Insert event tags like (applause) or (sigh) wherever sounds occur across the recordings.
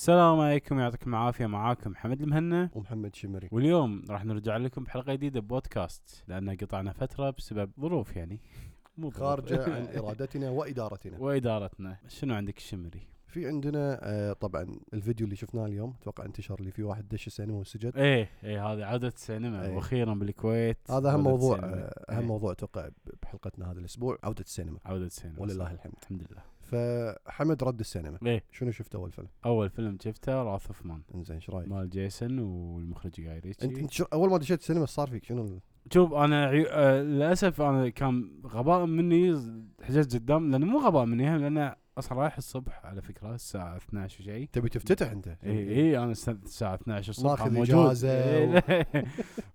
السلام عليكم يعطيكم العافية معاكم محمد المهنا ومحمد شمري واليوم راح نرجع لكم بحلقة جديدة بودكاست لأن قطعنا فترة بسبب ظروف يعني (laughs) مو. خارجة (laughs) عن إرادتنا وإدارتنا وإدارتنا شنو عندك الشمري في عندنا آه، طبعا الفيديو اللي شفناه اليوم أتوقع انتشر اللي فيه واحد دش السينما وسجد إيه إيه هذه عودة السينما إيه. وأخيرا بالكويت هذا أهم موضوع. آه، أهم إيه. موضوع أتوقع بحلقتنا هذا الأسبوع عودة السينما عودة السينما ولله. الحمد الحمد لله فحمد رد السينما. إيه. شنو شفت أول فيلم؟ أول فيلم شفته Wrath of Man. إنزين إيش رأيك؟ مال جيسون والمخرج جاي ريتشي. انت أنت شو أول ما دشيت السينما صار فيك؟ شنو ال- شوف أنا عيو... آه للأسف أنا كان غباء مني حجزت قدام لأنه مو غباء مني لأنه أصلا رايح الصبح على فكرة الساعة 12 وشيء تبي تفتتح أنت؟ اي اي أنا الس- الساعة 12 الصبح ماخذ إيه، و- (laughs) لا.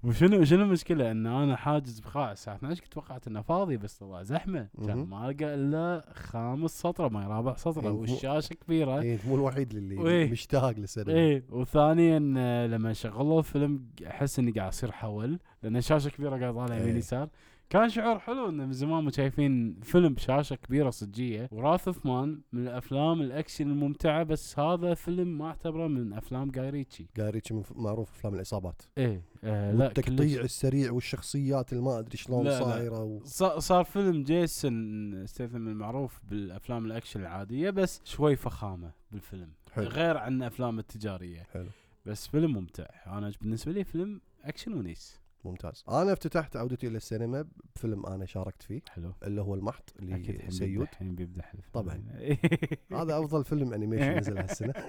وشنو شنو المشكلة إن أنا حاجز بقاعه الساعة 12 كنت توقعت إنه فاضي بس طلع زحمة كان. ما القى إلا خامس سطر ما رابع سطر إيه، والشاشة كبيرة إيه، انت مو الوحيد اللي. مشتاق للسينما إيه وثانيا آه، لما شغلوا الفيلم أحس إني قاعد أصير حول لأن الشاشة كبيرة قاعد طالع يمين إيه. يسار كان شعور حلو إن من زمان مو شايفين فيلم بشاشة كبيرة صجية. و Wrath of Man من الأفلام الأكشن الممتعة بس هذا فيلم ما اعتبره من أفلام جاي ريتشي جاي ريتشي من- معروف أفلام العصابات. إيه آه لا التقطيع السريع والشخصيات اللي ما أدري شلون. صايرة و... صار فيلم جيسون ستيثم المعروف بالأفلام الأكشن العادية بس شوي فخامة بالفيلم. حلو. غير عن الأفلام التجارية. حلو. بس فيلم ممتع. أنا بالنسبة لي فيلم أكشن ونيس. ممتاز. أنا افتتحت عودتي إلى السينما بفيلم أنا شاركت فيه حلو. اللي هو المحط أكيد اللي الحين سيود. الحين بيبدأ حلف طبعاً. (laughs) هذا أفضل فيلم animation نزل هالسنة. (laughs)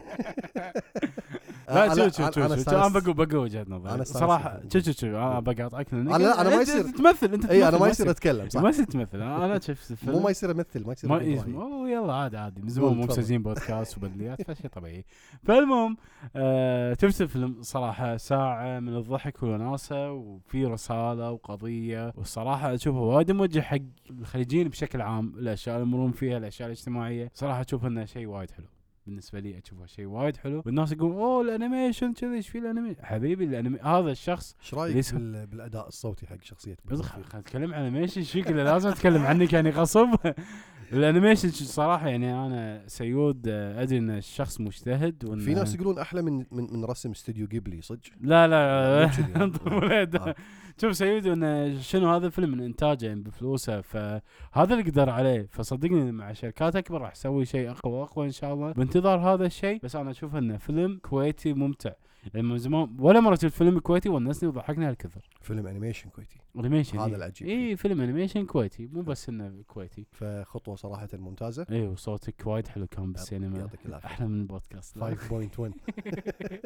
لا أنا- شوف شوف شوف أنا بقول بقول وجهة نظري. صراحة. شوف شوف شوف أنا بقاطعك لأنك أنا- لا، أنا ما يصير- تمثل أنت اي أنا ما يصير أتكلم صح؟ ما يصير تمثل. أنا شفت الفيلم مو ما يصير أمثل ما يصير ما. أوه يلا عادي عادي. من زمان مو. مسجلين بودكاست وبدليات فشيء طبيعي. فالمهم آه شفت الفيلم صراحة ساعة من الضحك والوناسة وفي رسالة وقضية. والصراحة اشوفه وايد موجه حق الخليجيين بشكل عام الأشياء اللي يمرون فيها الأشياء الاجتماعية. صراحة أشوف إنه شيء وايد حلو. بالنسبة لي اشوفه شيء وايد حلو والناس يقولون أوه ال animation كذي إيش في ال animation حبيبي الانمي هذا الشخص إيش رأيك بال- بالأداء الصوتي حق شخصيه بس بوتفيق؟ خل نتكلم عن animation إلا لازم أتكلم عنك يعني غصب (laughs) ال animation صراحة يعني أنا سيود آه، أدري إن الشخص مجتهد وإن في ناس يقولون أحلى من من, من رسم استوديو جيبلي صدق لا لا. انظر لا، (laughs) ده. آه. شوف سيود انه شنو هذا الفيلم من إنتاجه يعني بفلوسه فهذا اللي قدر عليه. فصدقني مع شركات أكبر راح يسوي شيء أقوى وأقوى إن شاء الله. بانتظار هذا الشيء بس أنا أشوف إنه فيلم كويتي ممتع. يعني من زمان ولا مرة شفت فيلم كويتي ونسني وضحكني هالكثر. فيلم animation كويتي. animation هذا إيه. العجيب اي فيلم animation كويتي مو بس إنه كويتي. فخطوة صراحة ممتازة. اي وصوتك وايد حلو كان بالسينما. يعطيك العافية. أحلى من البودكاست لا. 5.1 (laughs)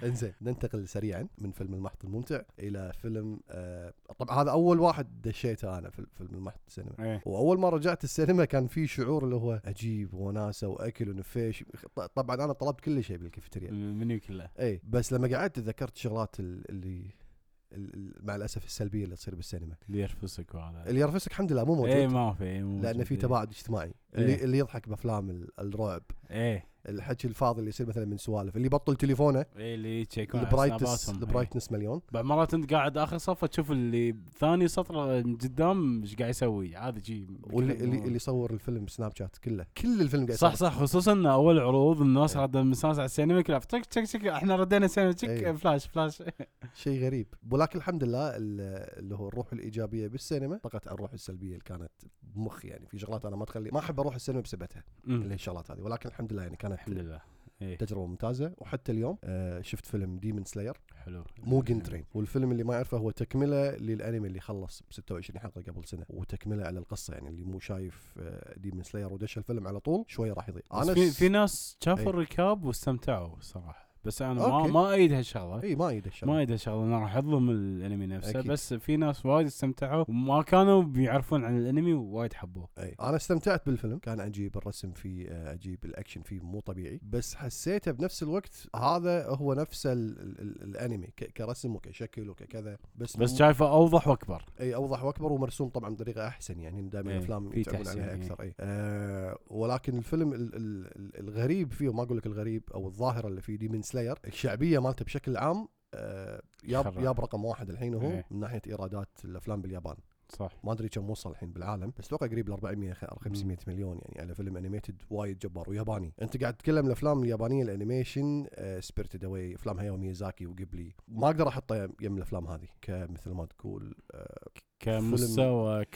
(laughs) إنزين ننتقل سريعا من فيلم المحط الممتع إلى فيلم آه طبعا هذا أول واحد دشيته أنا في فيلم المحط السينما. إيه. وأول ما رجعت السينما كان في شعور اللي هو عجيب وناسة وأكل ونفيش. طبعا أنا طلبت كل شيء بالكافيتيريا. المنيو كله. اي بس لما قعدت تذكرت الشغلات ال- اللي ال- ال- مع الأسف السلبية اللي تصير بالسينما. اللي يرفسك وهذا. اللي يرفسك الحمد لله مو موجود. اي ما في مو لأن في إيه. تباعد اجتماعي. إيه. اللي اللي يضحك بأفلام ال- الرعب. إيه. الحكي الفاضي اللي يصير مثلا من سوالف اللي يبطل تليفونه إيه اللي يتشيكون ال brightness. ال brightness مليون. بعد مرات أنت قاعد آخر صف تشوف اللي ثاني سطر قدام إيش قاعد يسوي؟ هذا شيء واللي اللي, اللي يصور الفيلم ب Snapchat كله. كل الفيلم قاعد صح. صح خصوصا أول عروض الناس إيه. رد المساس على السينما كلها. تك تك تك إحنا ردينا السينما تك إيه. flash flash. شيء غريب. ولكن الحمد لله ال- اللي هو الروح الإيجابية بالسينما طغت على الروح السلبية اللي كانت بمخي يعني. في شغلات أنا ما تخلي ما أحب أروح السينما بسبتها اللي الشغلات هذه. ولكن الحمد لله يعني كانت الحمد لله. إيه. تجربة ممتازة. وحتى اليوم آه شفت فيلم ديمون سلاير حلو. موجن ترين والفيلم اللي ما يعرفه هو تكملة للأنمي اللي خلص ب 26 حلقة قبل سنة. وتكملة على القصة يعني اللي مو شايف Demon Slayer ودش الفيلم على طول شوية راح يضيع. بس في في ناس شافوا إيه. الركاب واستمتعوا الصراحه بس أنا ما أوكي. ما ايد هالشغلة. إي ما يدش ما ايد هالشغلة. أنا راح أظلم الأنمي نفسه. أكيد. بس في ناس وايد استمتعوا وما كانوا بيعرفون عن الأنمي ووايد حبوه. إي أنا استمتعت بالفيلم. كان عجيب. الرسم فيه آه، عجيب. الأكشن فيه مو طبيعي. بس حسيته بنفس الوقت هذا هو نفس ال ال ال الأنمي. كرسم وكشكل وككذا. بس بس شايفه أوضح وأكبر. إي أوضح وأكبر ومرسوم طبعا بطريقة أحسن يعني. دائما الأفلام في يتعبون عليها. أكثر إي. آه ولكن الفيلم ال ال ال الغريب فيه وما أقول لك الغريب أو الظاهرة اللي فيه Demon Slayer الشعبية مالته بشكل عام آه ياب. ياب رقم واحد الحين هو إيه. من ناحية إيرادات الأفلام باليابان. صح. ما أدري كم وصل الحين بالعالم بس أتوقع قريب ل 400 خ- 500 مليون يعني على فيلم animated وايد جبار وياباني. أنت قاعد تتكلم الأفلام اليابانية ال animation Spirited Away أفلام هاياو ميازاكي وقبلي ما أقدر أحطه يم الأفلام هذه كمثل ما تقول آه، كمستوى ك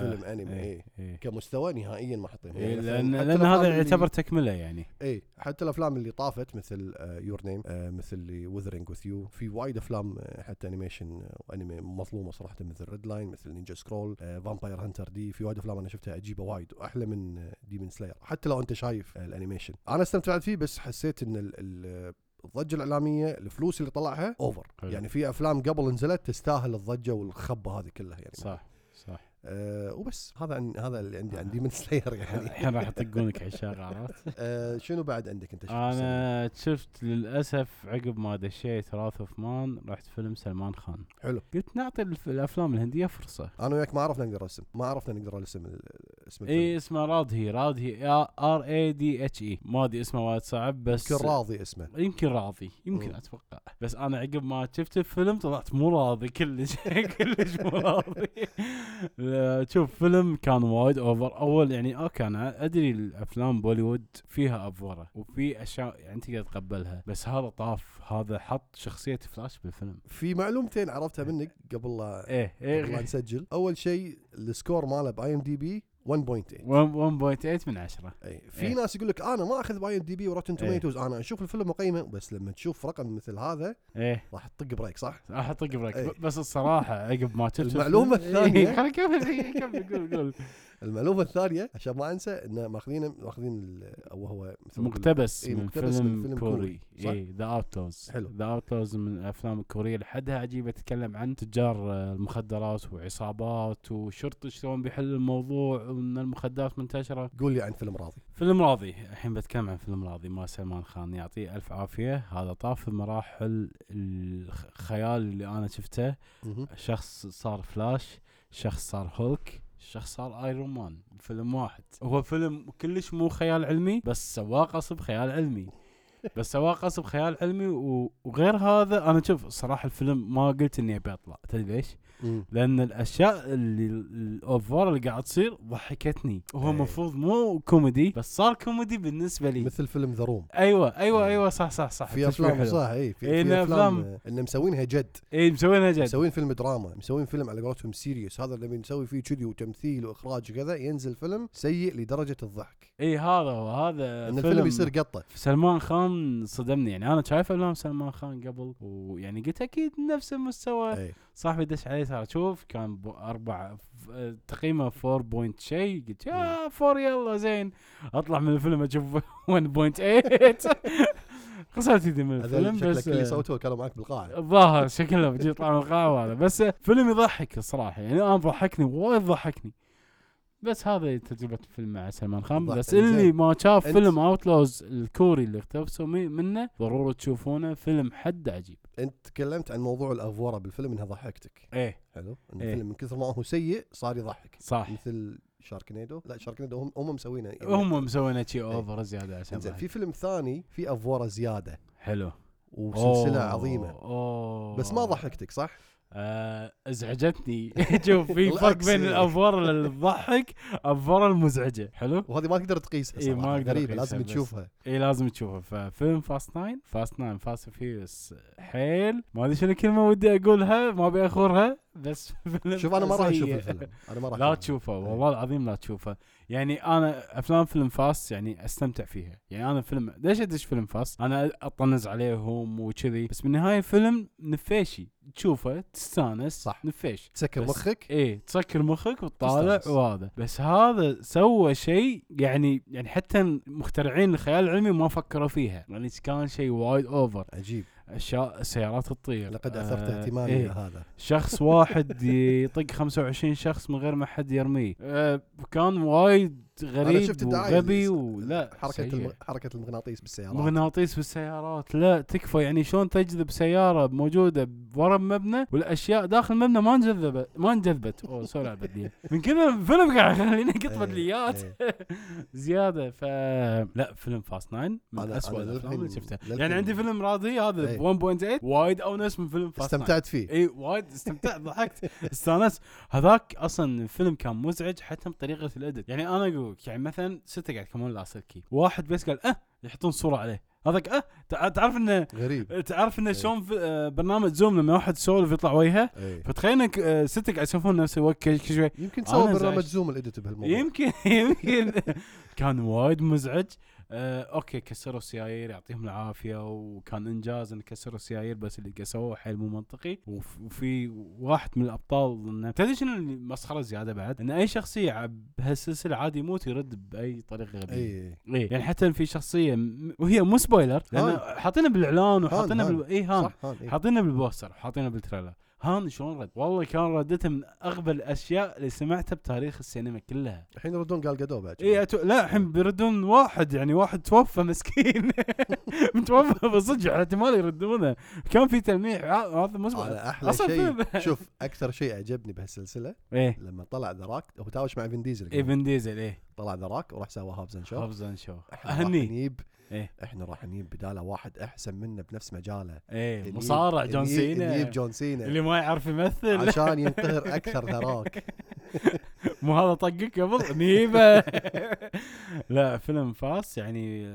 فيلم أنمي إيه، اي إيه. كمستوى نهائيا ما احطه إيه، مثلاً لأن الأفلام هذا يعتبر تكملة يعني. اي حتى الأفلام اللي طافت مثل Your Name مثل اللي Weathering with You في وايد أفلام آه، حتى animation وانمي مظلومة صراحة مثل Redline مثل Ninja Scroll Vampire Hunter D في وايد أفلام أنا شفتها عجيبه وايد وأحلى من Demon Slayer حتى لو أنت شايف آه، ال animation. أنا استمتعت فيه بس حسيت إن ال- ال- الضجة الإعلامية الفلوس اللي طلعها over حلو. يعني في أفلام قبل نزلت تستاهل الضجة والهبة هذه كلها يعني. صح صح. أه وبس. هذا عن هذا اللي عندي عن Demon (laughs) Slayer يعني. الحين راح يطقونك (laughs) عشاق عرفت؟ أه شنو بعد عندك أنت؟ شفت أنا شفت للأسف عقب ما دشيت Wrath of Man رحت فيلم سلمان خان. حلو. قلت نعطي الأفلام الهندية فرصة. أنا وياك ما عرفنا نقدر نرسم ما عرفنا نقدر نرسم ال- اسم الفيلم. إي اسمه Radhe Radhe R A D H E. ما أدري اسمه وايد صعب بس يمكن راضي اسمه. يمكن راضي. يمكن مم. أتوقع. بس أنا عقب ما شفت الفيلم طلعت مو راضي. كلش (laughs) كلش مو راضي. شوف فيلم كان وايد over أول يعني أوكي أنا أدري الأفلام بوليوود فيها أفورة وفي أشياء يعني تقدر تقبلها بس هذا طاف هذا حط شخصية فلاش بالفيلم. في معلومتين عرفتها منك قبل لا إيه قبل إيه نسجل. أول شيء ال score ماله ب IMDb 1.8 1.8 من 10 اي في إيه. ناس يقول لك أنا ما أخذ ب IMDb و Rotten إيه. Tomatoes أنا أشوف الفيلم وقيمه بس لما تشوف رقم مثل هذا إيه راح تطق brake صح؟ راح اطق brake إيه. بس الصراحة عقب ما الفيلم- (laughs) الثانية. إيه، خليني اكمل إيه، كمل قول قول المعلومه الثانية عشان ما أنسى انه ماخذين ماخذين أو هو ما مقتبس إيه، من مقتبس فيلم, من فيلم كوري؟ اي The Outlaws حلو. The Outlaws من الأفلام الكورية لحدها عجيبه تتكلم عن تجار آه، المخدرات وعصابات وشرطي شلون بيحل الموضوع وإن المخدرات منتشرة. قول لي عن فيلم راضي. فيلم راضي. الحين بتكلم عن فيلم راضي. مال سلمان خان يعطيه ألف عافية. هذا طاف مراحل الخيال اللي أنا شفته. شخص صار فلاش شخص صار هولك. شخص صار Iron Man فيلم واحد هو فيلم كلش مو خيال علمي بس سواه غصب خيال علمي بس سواه غصب خيال علمي. وغير هذا أنا شوف صراحة الفيلم ما قلت إني أبي أطلع تدري ليش؟ مم. لأن الأشياء اللي ال over اللي قاعد تصير ضحكتني. وهو إيه. المفروض مو كوميدي بس صار كوميدي بالنسبة لي. مثل فيلم The Room. أيوه أيوه إيه. أيوه صح صح صح. في أفلام. صح اي في, إيه، في أفلام أفلام- آه، إنه مسوينها جد. اي مسوينها جد. مسوين فيلم دراما مسوين فيلم على قولتهم serious هذا اللي نسوي فيه كذي وتمثيل وإخراج وكذا ينزل فيلم سيء لدرجة الضحك. اي هذا هو هذا إن الفيلم يصير قطة. سلمان خان صدمني. يعني أنا شايف أفلام سلمان خان قبل ويعني قلت أكيد نفس المستوى. اي صاحبي دش عليه ترى شوف كان أربع تقييمه 4 point شيء. قلت يا 4 يلا زين. أطلع من الفيلم أشوف (laughs) 1.8 (laughs) خسرت يدي من الفيلم شكلك بس اللي صوتوا كانوا معك بالقاعة. الظاهر شكله بيجي يطلع من القاعة هذا. بس فيلم يضحك الصراحة. يعني أنا ضحكني وايد ضحكني. بس هذه تجربة الفيلم مع سلمان خان. بس اللي. ما شاف فيلم Outlaws الكوري اللي اقتبسوا منه ضروري تشوفونه فيلم حد عجيب أنت تكلمت عن موضوع الافوره بالفيلم إنها ضحكتك إيه حلو إن إيه. الفيلم من كثر ما هو سيء صار يضحك صح مثل Sharknado لا Sharknado هم هم مسوينه هم مسوينه شي over زيادة عشان إيه. زين. في فيلم ثاني في افوره زيادة حلو وسلسلة أوه، عظيمة أوه. بس ما ضحكتك صح؟ آه ازعجتني (laughs) شوف في فرق بين. الأفورة اللي تضحك أفورة المزعجة حلو وهذه ما تقدر تقيسها إيه، ما. أقدر غريبة لازم. تشوفها اي لازم تشوفه ففيلم Fast Nine Fast Nine Fast Furious حيل ما أدري شنو الكلمة ودي أقولها ما أبي أخورها بس (laughs) فيلم شوف أنا ما راح أشوف. الفيلم أنا ما راح لا. تشوفه إيه. والله العظيم لا تشوفه يعني أنا أفلام فيلم Fast يعني أستمتع فيها. يعني أنا فيلم ليش أدش فيلم Fast؟ أنا أطنز عليهم وكذي بس بالنهايه فيلم نفيشي. تشوفه تستانس صح. نفيش. تسكر مخك؟ إيه تسكر مخك وتطالع. وهذا. بس هذا سوى شيء يعني يعني حتى مخترعين الخيال العلمي ما فكروا فيها. يعني كان شيء وايد اوفر عجيب. أشياء سيارات تطير. لقد أثرت آه، اهتمامي إيه. بهذا شخص واحد يطق 25 شخص من غير ما حد يرميه. آه، كان وايد غريب شفت الدعاية وغبي ولا حركة. الم... حركة المغناطيس بالسيارات. مغناطيس بالسيارات لا تكفى. يعني شلون تجذب سيارة موجودة ورا مبنى والأشياء داخل المبنى ما انجذبت ما انجذبت. أوه sorry على البدليات (laughs) من كذا الفيلم قاعد يخليني اقط إيه، بدليات إيه. (laughs) زيادة. ف لا فيلم Fast Nine. من أنا- اسوء أنا الأفلام اللي شفتها. يعني عندي فيلم راضي هذا إيه. ب 1.8 وايد أونس من فيلم Fast استمتعت فيه. اي وايد استمتعت ضحكت. (laughs) استانست. هذاك أصلا الفيلم كان مزعج حتى بطريقه ال edit يعني أنا أقول يعني مثلا ستة قاعد يكملون لاسلكي واحد بس قال أه؟ يحطون صورة عليه. هذاك أه؟ تع- تعرف إنه غريب. تعرف انه إيه. شلون آه، برنامج Zoom لما واحد يسولف يطلع وجهه إيه. فتخيل إنك آه، ستة قاعد يسولفون نفس الوقت كل شوي. يمكن زعجت. برنامج Zoom ال edit بهالموضوع. يمكن (laughs) يمكن. كان وايد مزعج. آه أوكي كسروا السيايير يعطيهم العافية وكان إنجاز إن كسروا السيايير بس اللي سووه حيل مو منطقي وف- وفي واحد من الأبطال إنه تدري شنو اللي مسخرة زيادة بعد؟ إن أي شخصية بهالسلسلة عادي يموت يرد بأي طريقة غبية إي إيه يعني حتى في شخصية وهي مو spoiler لأن حاطينه بالإعلان وحاطينه هان. بال... إي هان صح هان إيه. حاطينه بال poster حاطينه بال trailer هان شلون رد؟ والله كان ردته من أغبى الأشياء اللي سمعتها بتاريخ السينما كلها. الحين يردون قال قدو بعد اي أتو... لا الحين بيردون واحد يعني واحد توفى مسكين. (laughs) متوفى بصدق احتمال يردونه. كان في تلميح ع- هذا مو أنا أحلى شيء. (laughs) شوف أكثر شيء عجبني بهالسلسلة إيه. لما طلع The Rock هو تهاوش مع فين ديزل إيه فين ديزل إيه. طلع The Rock وراح سوى Hobbs and Shaw. Hobbs and Shaw. اهني إيه. إحنا راح نجيب بدالة واحد أحسن منه بنفس مجاله. إيه مصارع جون سينا. نجيب جون سينا. اللي ما يعرف يمثل. عشان (laughs) ينقهر أكثر The Rock. (laughs) مو هذا طقك قبل؟ نييبه. (laughs) لا فيلم Fast يعني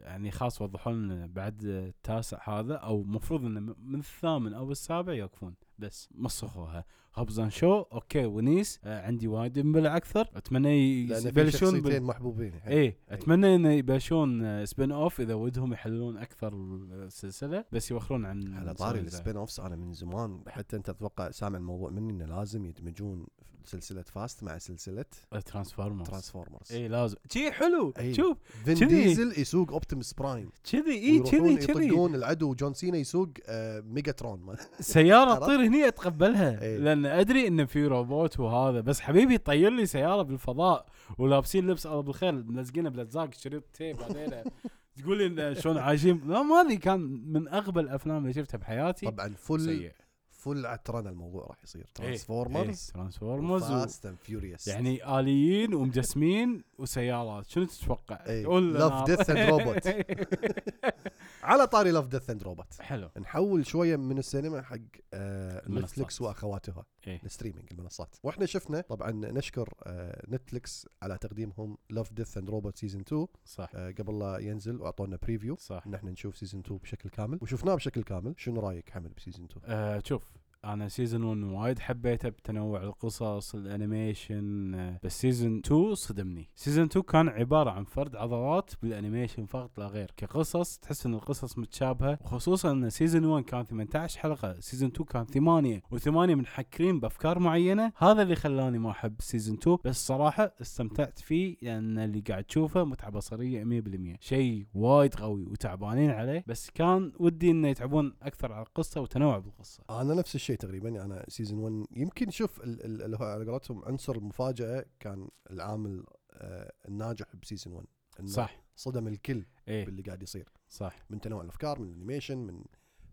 يعني خلاص وضحوا لنا بعد التاسع هذا أو المفروض إنه من الثامن أو السابع يوقفون. بس مسخوها Hobbs and Shaw؟ أوكي. ونيس؟ آه عندي وايد ينبلع أكثر. أتمنى يبلشون بال... محبوبين. الحين. إيه. أتمنى إنه يبلشون spin-off إذا ودهم يحلبون أكثر السلسلة. بس يوخرون عن على طاري. ال spin-offs أنا من زمان حتى أنت أتوقع سامع الموضوع مني إنه لازم يدمجون سلسلة Fast مع سلسلة Transformers Transformers اي لازم. شي حلو. إيه. شوف فين كذي. ديزل يسوق Optimus Prime كذي اي كذي كذي. يطقون العدو جون سينا يسوق آه Megatron ما- (laughs) سيارة عرفت؟ تطير هني أتقبلها. إيه. لأن أدري انه في روبوت وهذا بس حبيبي طير لي سيارة بالفضاء ولابسين لبس الله بالخير ملزقينه بلزاق شريط tape بعدين (laughs) تقول لي إن شلون عايشين؟ لا ما أدري كان من اغبى الأفلام اللي شفتها بحياتي. طبعا فل سيء. فل عترنا الموضوع راح يصير إيه. Transformers Transformers و... Fast and Furious يعني آليين ومجسمين وسيارات شنو تتوقع؟ إيه. نار. Death and (laughs) Robot. (laughs) على طاري Love Death and Robot حلو. نحول شوية من السينما حق آه. Netflix وأخواتها. إيه. ال streaming المنصات. وإحنا شفنا طبعا نشكر آه Netflix على تقديمهم Love Death and Robot season 2 صح. آه قبل لا ينزل وأعطونا preview صح. ان إحنا نشوف season 2 بشكل كامل. وشفناه بشكل كامل. شنو رأيك حمد ب season 2 آه شوف أنا season 1 وايد حبيته بتنوع القصص ال animation آه، بس season 2 صدمني. season 2 كان عبارة عن فرد عضلات بال animation فقط لا غير. كقصص تحس إن القصص متشابهة وخصوصا إن season 1 كان 18 حلقة season 2 كان 8 و8 منحكرين بأفكار معينة. هذا اللي خلاني ما أحب season 2 بس صراحة استمتعت فيه لأن اللي قاعد تشوفه متعة بصرية 100% شيء وايد قوي وتعبانين عليه بس كان ودي إنه يتعبون أكثر على القصة وتنوع بالقصة. أنا نفس الشيء تقريبا. أنا season 1 يمكن شوف ال- ال- اللي هو على قولتهم عنصر المفاجأة كان العامل آه الناجح ب season 1 إنه صح. صدم الكل إيه. باللي قاعد يصير. صح. من تنوع الأفكار من ال animation من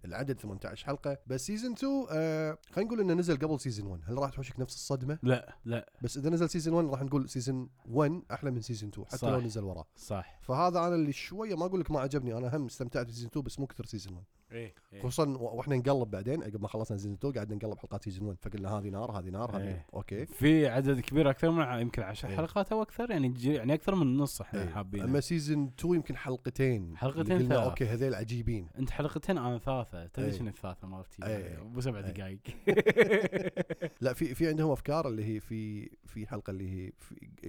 العدد 18 حلقة. بس season 2 آه خلينا نقول إنه نزل قبل season 1 هل راح تحوشك نفس الصدمة؟ لا لا. بس إذا نزل season 1 راح نقول season 1 أحلى من season 2 حتى صح. لو نزل وراه. صح. فهذا أنا اللي شوية ما أقول لك ما عجبني أنا هم استمتعت ب season 2 بس مو كثر season 1 إيه خصوصا وإحنا نقلب بعدين عقب ما خلصنا season 2 قاعد نقلب حلقات season 1 فقلنا هذه نار هذه نار هذه إيه. أوكي في عدد كبير أكثر من ع- يمكن 10 إيه. حلقات أو أكثر يعني يعني أكثر من النص إحنا إيه. حابين أما season 2 يمكن حلقتين حلقتين قلنا ثلاث. أوكي هذيل عجيبين أنت حلقتين أنا ثلاثة تدري إيه. شنو الثالثه مالتي إيه. أبو سبع إيه. دقائق (laughs) لا في في عندهم أفكار اللي هي في في حلقة اللي هي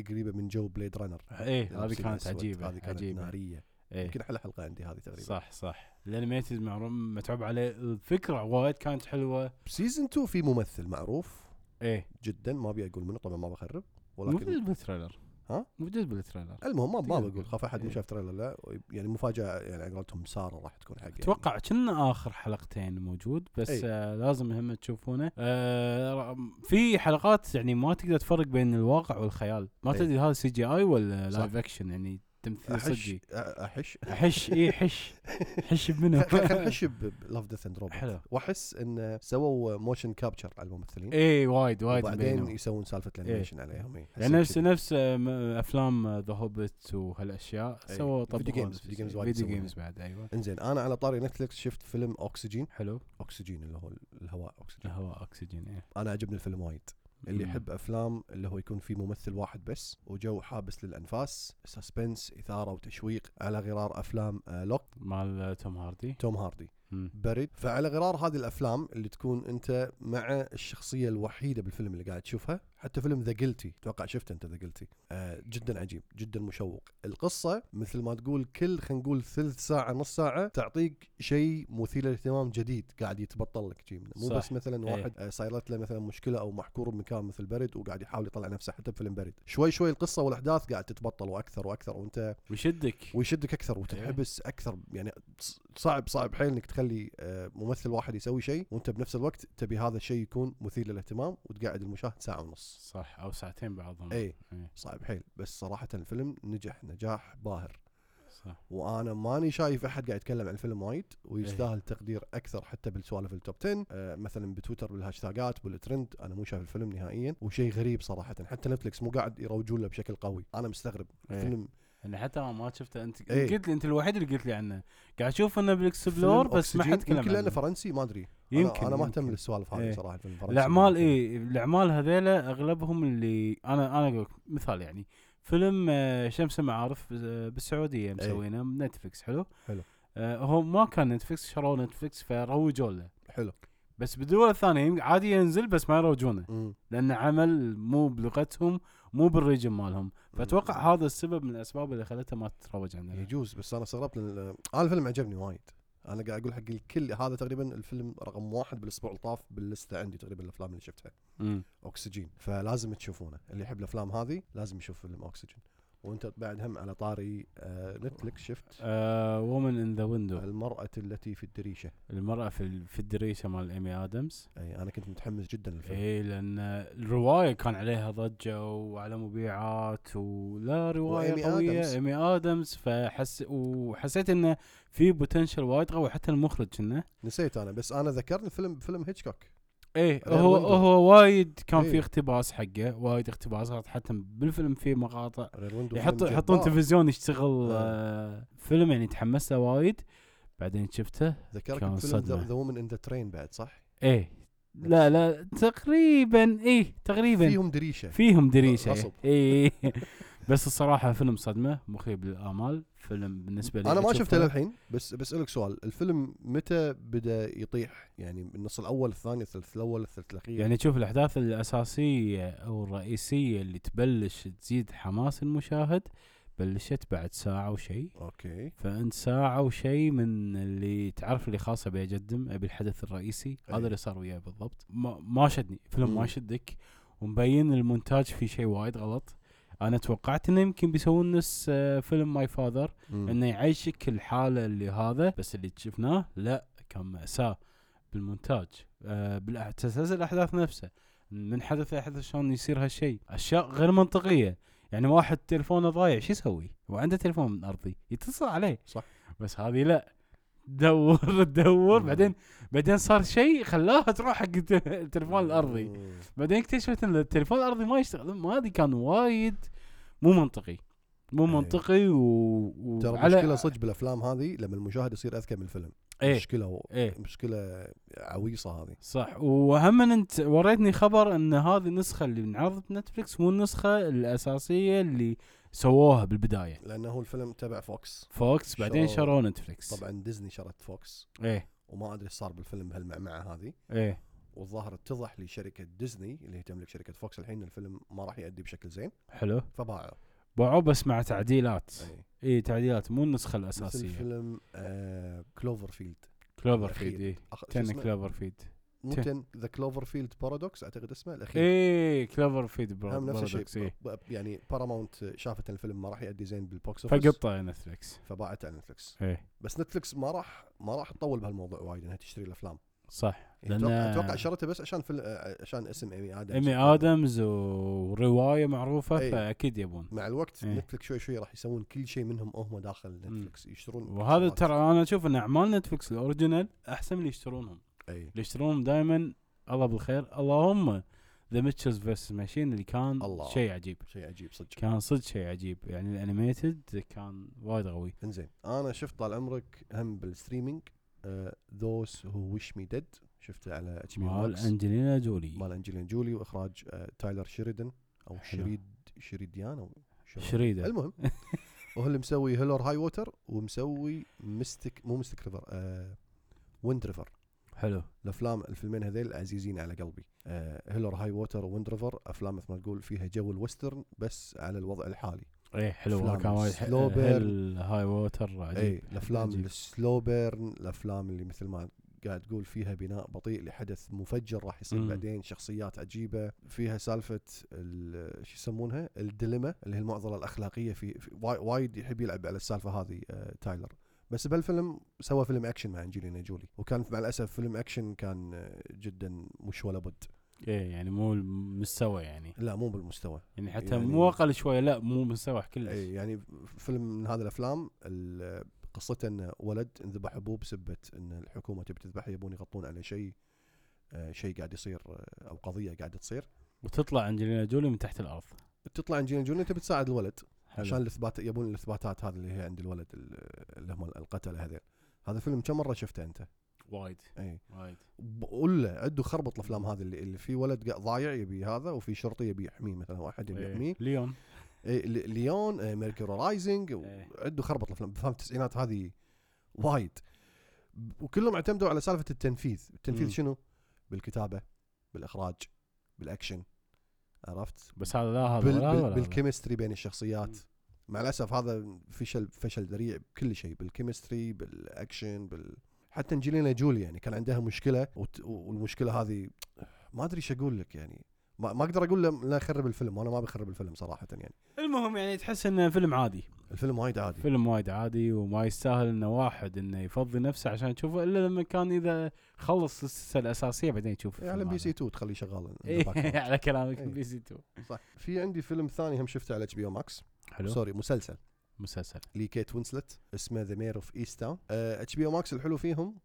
قريبة من جو Blade Runner إيه هذه كانت. عجيبة هذه كانت عجيبة. نارية. إيه. يمكن أحلى حلقة عندي هذه تقريبا. صح صح. ال animated متعوب عليه. الفكرة وايد كانت حلوة. season 2 في ممثل معروف إيه. جدا ما أبي أقول منه طبعا ما بخرب. موجود ولكن بال trailer. ها؟ موجود بالتريلر. المهم ما, ما بقول خاف أحد إيه. ما شاف trailer. لا يعني مفاجأة يعني على قولتهم سارة راح تكون حق يعني. أتوقع كنا آخر حلقتين موجود بس أي. آه لازم هم تشوفونه. آه في حلقات يعني ما تقدر تفرق بين الواقع والخيال. ما أي. تدري هذا CGI ولا. live action يعني تمثيل أ- أحش؟ أحش اي حش. حش بمنو خلينا نحش بـ Love, Death & Robots حلو. وأحس انه سووا motion capture على الممثلين. اي وايد وايد وبعدين. يسوون سالفة ال animation عليهم. إي. يعني نفس نفس أفلام The Hobbit وهالأشياء أي. سووا فيديو طبقوا جيمز- فيديو جيمز وايد فيديو. games بعد أيوه. إنزين أنا على طاري نتفلكس شفت فيلم اوكسجين حلو. اوكسجين اللي هو الهواء اوكسجين الهواء اكسجين إيه. أنا عجبني الفيلم وايد. اللي. يحب أفلام اللي هو يكون في ممثل واحد بس وجو حابس للأنفاس suspense إثارة وتشويق على غرار أفلام آه، Locke مال توم هاردي توم هاردي. buried فعلى غرار هذه الأفلام اللي تكون أنت مع الشخصية الوحيدة بالفيلم اللي قاعد تشوفها حتى فيلم ذا جلتي أتوقع شفته أنت ذا جلتي آه جدا عجيب جدا مشوق. القصة مثل ما تقول كل خلينا نقول ثلث ساعة نص ساعة تعطيك شيء مثير للاهتمام جديد قاعد يتبطل لك شيء مو صح. بس مثلا إيه. واحد آه صايرت له مثلا مشكلة أو محكور بمكان مثل برد وقاعد يحاول يطلع نفسه حتى بفيلم برد شوي شوي القصة والأحداث قاعد تتبطل وأكثر وأكثر وأنت ويشدك. ويشدك أكثر وتنحبس أكثر. يعني صعب صعب حيل إنك تخلي آه، ممثل واحد يسوي شيء وأنت بنفس الوقت تبي هذا الشيء يكون مثير للاهتمام وتقعد المشاهد ساعة ونص. صح أو ساعتين بعضهم. إي. صعب حيل. بس صراحة الفيلم نجح نجاح باهر. صح. وأنا ماني شايف أحد قاعد يتكلم عن الفيلم وايد ويستاهل تقدير أكثر حتى بالسوالف ال top 10 آه مثلا بتويتر بالهاشتاجات بالترند أنا مو شايف الفيلم نهائيا. وشيء غريب صراحة حتى نتفلكس مو قاعد يروجون له بشكل قوي. أنا مستغرب. إيه. الفيلم أنا حتى ما شفته أنت إيه. قلت لي أنت الوحيد اللي قلت لي عنه قاعد أشوف إنه بال explore بس ما حد. تكلم يمكن لأنه عنه فرنسي ما أدري يمكن أنا, أنا ما أهتم يمكن. للسوالف هذه إيه. صراحة الفيلم الفرنسي الأعمال. اي الأعمال هذيلا أغلبهم اللي أنا أنا أقول لك مثال يعني فيلم آه، شمس المعارف آه، بالسعودية مسوينه نتفلكس حلو حلو. آه، هو ما كان نتفلكس شروا نتفلكس فروجوا له حلو بس بالدول الثانية عادي ينزل بس ما يروجونه. لأن عمل مو بلغتهم مو بال region مالهم. فأتوقع هذا السبب من الأسباب اللي خلتها ما تتروج عندنا. يجوز بس أنا استغربت لأن أنا الفيلم عجبني وايد. أنا قاعد أقول حق الكل هذا تقريبا الفيلم رقم واحد بالأسبوع اللي طاف بال list ة عندي تقريبا الأفلام اللي شفتها. اوكسجين فلازم تشوفونه. اللي يحب الأفلام هذه لازم يشوف فيلم اوكسجين وانت بعد هم على طاري آه نتفلكس شفت؟ Woman in the Window المرأة التي في الدريشة. المرأة في ال- في الدريشة مال ايمي ادمز أي أنا كنت متحمس جدا للفيلم. اي لأن الرواية كان عليها ضجة وعلى مبيعات ولا رواية وإيمي قوية. آدمز. ايمي ادمز فحس وحسيت إنه في potential وايد قوي حتى المخرج إنه. نسيت أنا بس أنا ذكرني الفيلم بفيلم هيتشكوك إيه غير هو. هو وايد كان إيه. في اقتباس حقه وايد اقتباسات حتى بالفيلم في مقاطع فيلم يحطون. تلفزيون يشتغل آه. آه فيلم يعني تحمست له وايد بعدين شفته ذكرك كان صدمة. The Woman in the Train بعد صح؟ إيه لا لا تقريبا إيه تقريبا فيهم دريشة فيهم دريشة غصب. اي بس الصراحة فيلم صدمة مخيب للآمال. فيلم بالنسبة لي أنا ما شفته للحين بس بسألك سؤال. الفيلم متى بدأ يطيح؟ يعني النص الأول الثاني الثلث الأول الثلث الأخير؟ يعني تشوف الأحداث الأساسية أو الرئيسية اللي تبلش تزيد حماس المشاهد بلشت بعد ساعة وشيء أوكي. فأنت ساعة وشيء من اللي تعرف اللي خاصة أبي أقدم أبي الحدث الرئيسي. أي. هذا اللي صار وياي بالضبط. ما, ما شدني. فيلم ما مم. يشدك. ومبين المونتاج فيه شيء وايد غلط. أنا توقعت إنه يمكن بيسوون نفس آه، فيلم My Father. إنه يعيشك الحالة اللي هذا بس اللي شفناه لا كان ماساه بالمونتاج آه بالتسلسل الأحداث نفسه من حدث لحدث شلون يصير هالشيء أشياء غير منطقية. يعني واحد تلفونه ضايع شو يسوي؟ وعنده تلفون من أرضي يتصل عليه. صح. بس هذه لا. دور (laughs) تدور. بعدين بعدين صار شيء خلاها تروح حق الت- التلفون الأرضي. بعدين اكتشفت إن التليفون الأرضي ما يشتغل ما هذه كان وايد مو منطقي. مو إيه. منطقي و... ترى وعلى- المشكلة صدق بالأفلام هذه لما المشاهد يصير أذكى من الفيلم. إيه. مشكلة و... إيه. مشكلة عويصة هذه. صح. وهم إن أنت وريتني خبر إن هذه النسخة اللي انعرضت بنتفلكس مو النسخة الأساسية اللي سووها بالبداية. لأنه هو الفيلم تبع فوكس فوكس بعدين شروا- شروا نتفلكس طبعا ديزني شرت فوكس إيه. وما أدري إيش صار بالفيلم بهالمعمعة هذه. إيه. والظاهر اتضح لشركة ديزني اللي هي تملك شركة فوكس الحين الفيلم ما راح يأدي بشكل زين. حلو. فباعه باعوه بس مع تعديلات. اي إيه تعديلات مو النسخة مثل الأساسية. فيلم آه Cloverfield Clover كان اسمه؟ Cloverfield ten The Cloverfield Paradox أعتقد اسمه الأخير. إيه Cloverfield هم نفس الشيء. إيه. ب- يعني باراماونت شافت الفيلم ما راح يأدي زين بال box office فقطته نتفلكس فباعته على نتفلكس إيه. بس نتفلكس ما راح ما راح تطول بهالموضوع وايد إنها تشتري الأفلام. صح. يعني لأن أتوقع شرته بس عشان آه، عشان اسم ايمي ادمز ايمي ادمز ورواية معروفة إي. فأكيد يبون. مع الوقت إيه. نتفلكس شوي شوي راح يسوون كل شيء منهم هم داخل نتفلكس يشترون وهذا. ترى أنا أشوف إن أعمال نتفلكس ال original أحسن من اللي يشترونهم. اي اللي يشترونهم دائما الله بالخير. اللهم The Mitchells vs. Machines اللي كان الله. شيء عجيب. شيء عجيب صدق. كان صدق شيء عجيب. يعني ال animated كان وايد قوي إنزين أنا شفت طال عمرك هم بال streaming Those Who Wish Me Dead شفته على HB مال أنجلينا جولي. مال انجلينا جولي وإخراج آه، تايلر شيريدن أو حلو. شريد شريديان أو شريدة. المهم (laughs) وهو اللي مسوي Hell or High Water ومسوي Mystic مو Mystic River آه Wind River حلو الأفلام الفيلمين هذيل عزيزين على قلبي Hell or High Water Wind River أفلام مثل ما تقول فيها جو ال western بس على الوضع الحالي إيه حلو كان وايد slow ح- burn. Hell High Water عجيب اي الأفلام. ال slow burn الأفلام اللي مثل ما قاعد تقول فيها بناء بطيء لحدث مفجر راح يصير مم. بعدين شخصيات عجيبة فيها سالفة ال- شو يسمونها ال dilemma اللي هي المعضلة الأخلاقية في, في واي- وايد يحب يلعب على السالفة هذه آه تايلر بس بهالفيلم سوى فيلم اكشن مع انجلينا جولي وكان مع الأسف فيلم اكشن كان آه، جدا مش ولا بد. إيه يعني مو المستوى يعني. لا مو بالمستوى. يعني حتى يعني- مو أقل شوية لا مو مستوى كلش. اي يعني فيلم من هذه الأفلام ال- قصته ان ولد انذبح أبوه بسبة إن الحكومة تبي تذبحه يبون يغطون على شيء آه، شيء قاعد يصير آه، أو قضية قاعدة تصير. وتطلع انجلينا جولي من تحت الأرض. تطلع انجينا جوني تبي تساعد الولد. حلو. عشان الإثبات يبون الإثباتات هذه اللي هي عند الولد ال- اللي هم القتلة هذول هذا الفيلم كم مرة شفته أنت؟ وايد. اي وايد. بقول له عدوا خربط الأفلام هذه اللي, اللي في ولد ضايع يبي هذا وفي شرطي يبي يحميه مثلا واحد يبي يحميه. إيه. ليون إيه لي- ليون ميركوري رايزنج إيه. عدوا خربط الأفلام. بفهم التسعينات هذه وايد. وكلهم اعتمدوا على سالفة التنفيذ. التنفيذ مم. شنو؟ بالكتابة بالإخراج بالأكشن. عرفت بس هذا لا هذا بال ولا بال. بالكيمستري بين الشخصيات. مع الأسف هذا فشل فشل ذريع بكل شيء بالكيمستري بالأكشن بال حتى أنجلينا جولي يعني كان عندها مشكلة وت- والمشكلة هذه ما أدري إيش أقول لك يعني ما, ما أقدر أقول لا خرب الفيلم وأنا ما بخرب الفيلم صراحة يعني المهم يعني تحس إنه فيلم عادي الفيلم وايد عادي فيلم وايد عادي وما يستاهل إنه واحد إنه يفضي نفسه عشان يشوفه إلا لما كان إذا خلص السلسلة الأساسية بعدين يشوف إيه، على بي سي هذا. 2 تخليه شغال إيه،. (laughs) على كلامك إيه. بي سي 2 صح في عندي فيلم ثاني هم شفته على HBO Max حلو sorry مسلسل مسلسل لكيت وينسلت اسمه the Mare of Easttown HBO Max الحلو فيهم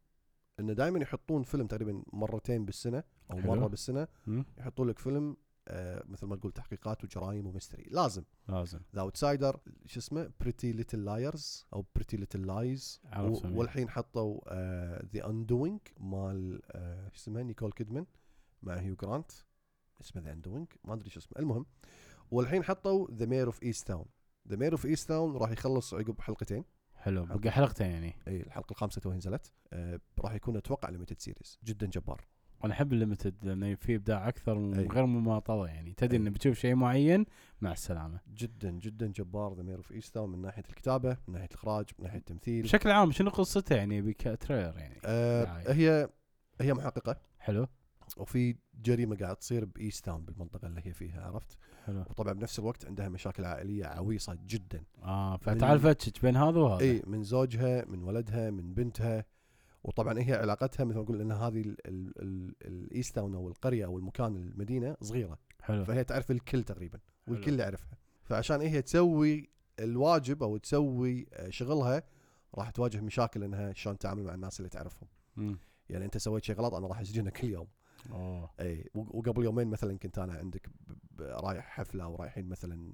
إنه دائما يحطون فيلم تقريبا مرتين بالسنة أو حلو. مرة بالسنة؟ يحطون لك فيلم مثل ما تقول تحقيقات وجرائم و mystery. لازم. لازم. The Outsider شو اسمه؟ Pretty Little Liars أو Pretty Little Lies. والحين حطوا The Undoing مال آه شو اسمه؟ نيكول كيدمان مع هيو جرانت. اسمه The Undoing ما أدري شو اسمه. المهم والحين حطوا the Mare of Easttown the Mare of Easttown راح يخلص عقب حلقتين. حلو. بقى حلقتين يعني. اي الحلقة الخامسة تو نزلت آه راح يكون أتوقع limited series جدا جبار. أنا أحب ال limited لأنه في إبداع أكثر من أي. غير مماطلة يعني تدري. إنه بتشوف شيء معين مع السلامة. جدا جدا جبار ذا مير اوف ايست تاون من ناحية الكتابة من ناحية الإخراج من ناحية التمثيل. بشكل عام شنو قصته يعني بك trailer يعني؟ آه دعاية. هي هي محققة. حلو. وفي جريمة قاعد تصير ب Easttown بالمنطقة اللي هي فيها عرفت؟ حلو. وطبعا بنفس الوقت عندها مشاكل عائلية عويصة جدا. آه فتعال بين هذا وهذا. إي من زوجها من ولدها من بنتها. وطبعا هي علاقتها مثل ما نقول إن هذه ال- ال- ال- ال Easttown أو القرية أو المكان المدينة صغيرة. حلو. فهي تعرف الكل تقريبا. والكل يعرفها. فعشان هي تسوي الواجب أو تسوي شغلها راح تواجه مشاكل إنها شلون تتعامل مع الناس اللي تعرفهم. مم. يعني أنت سويت شيء غلط أنا راح اسجنك كل يوم. أوه. اي وقبل يومين مثلا كنت أنا عندك رايح حفلة أو رايحين مثلا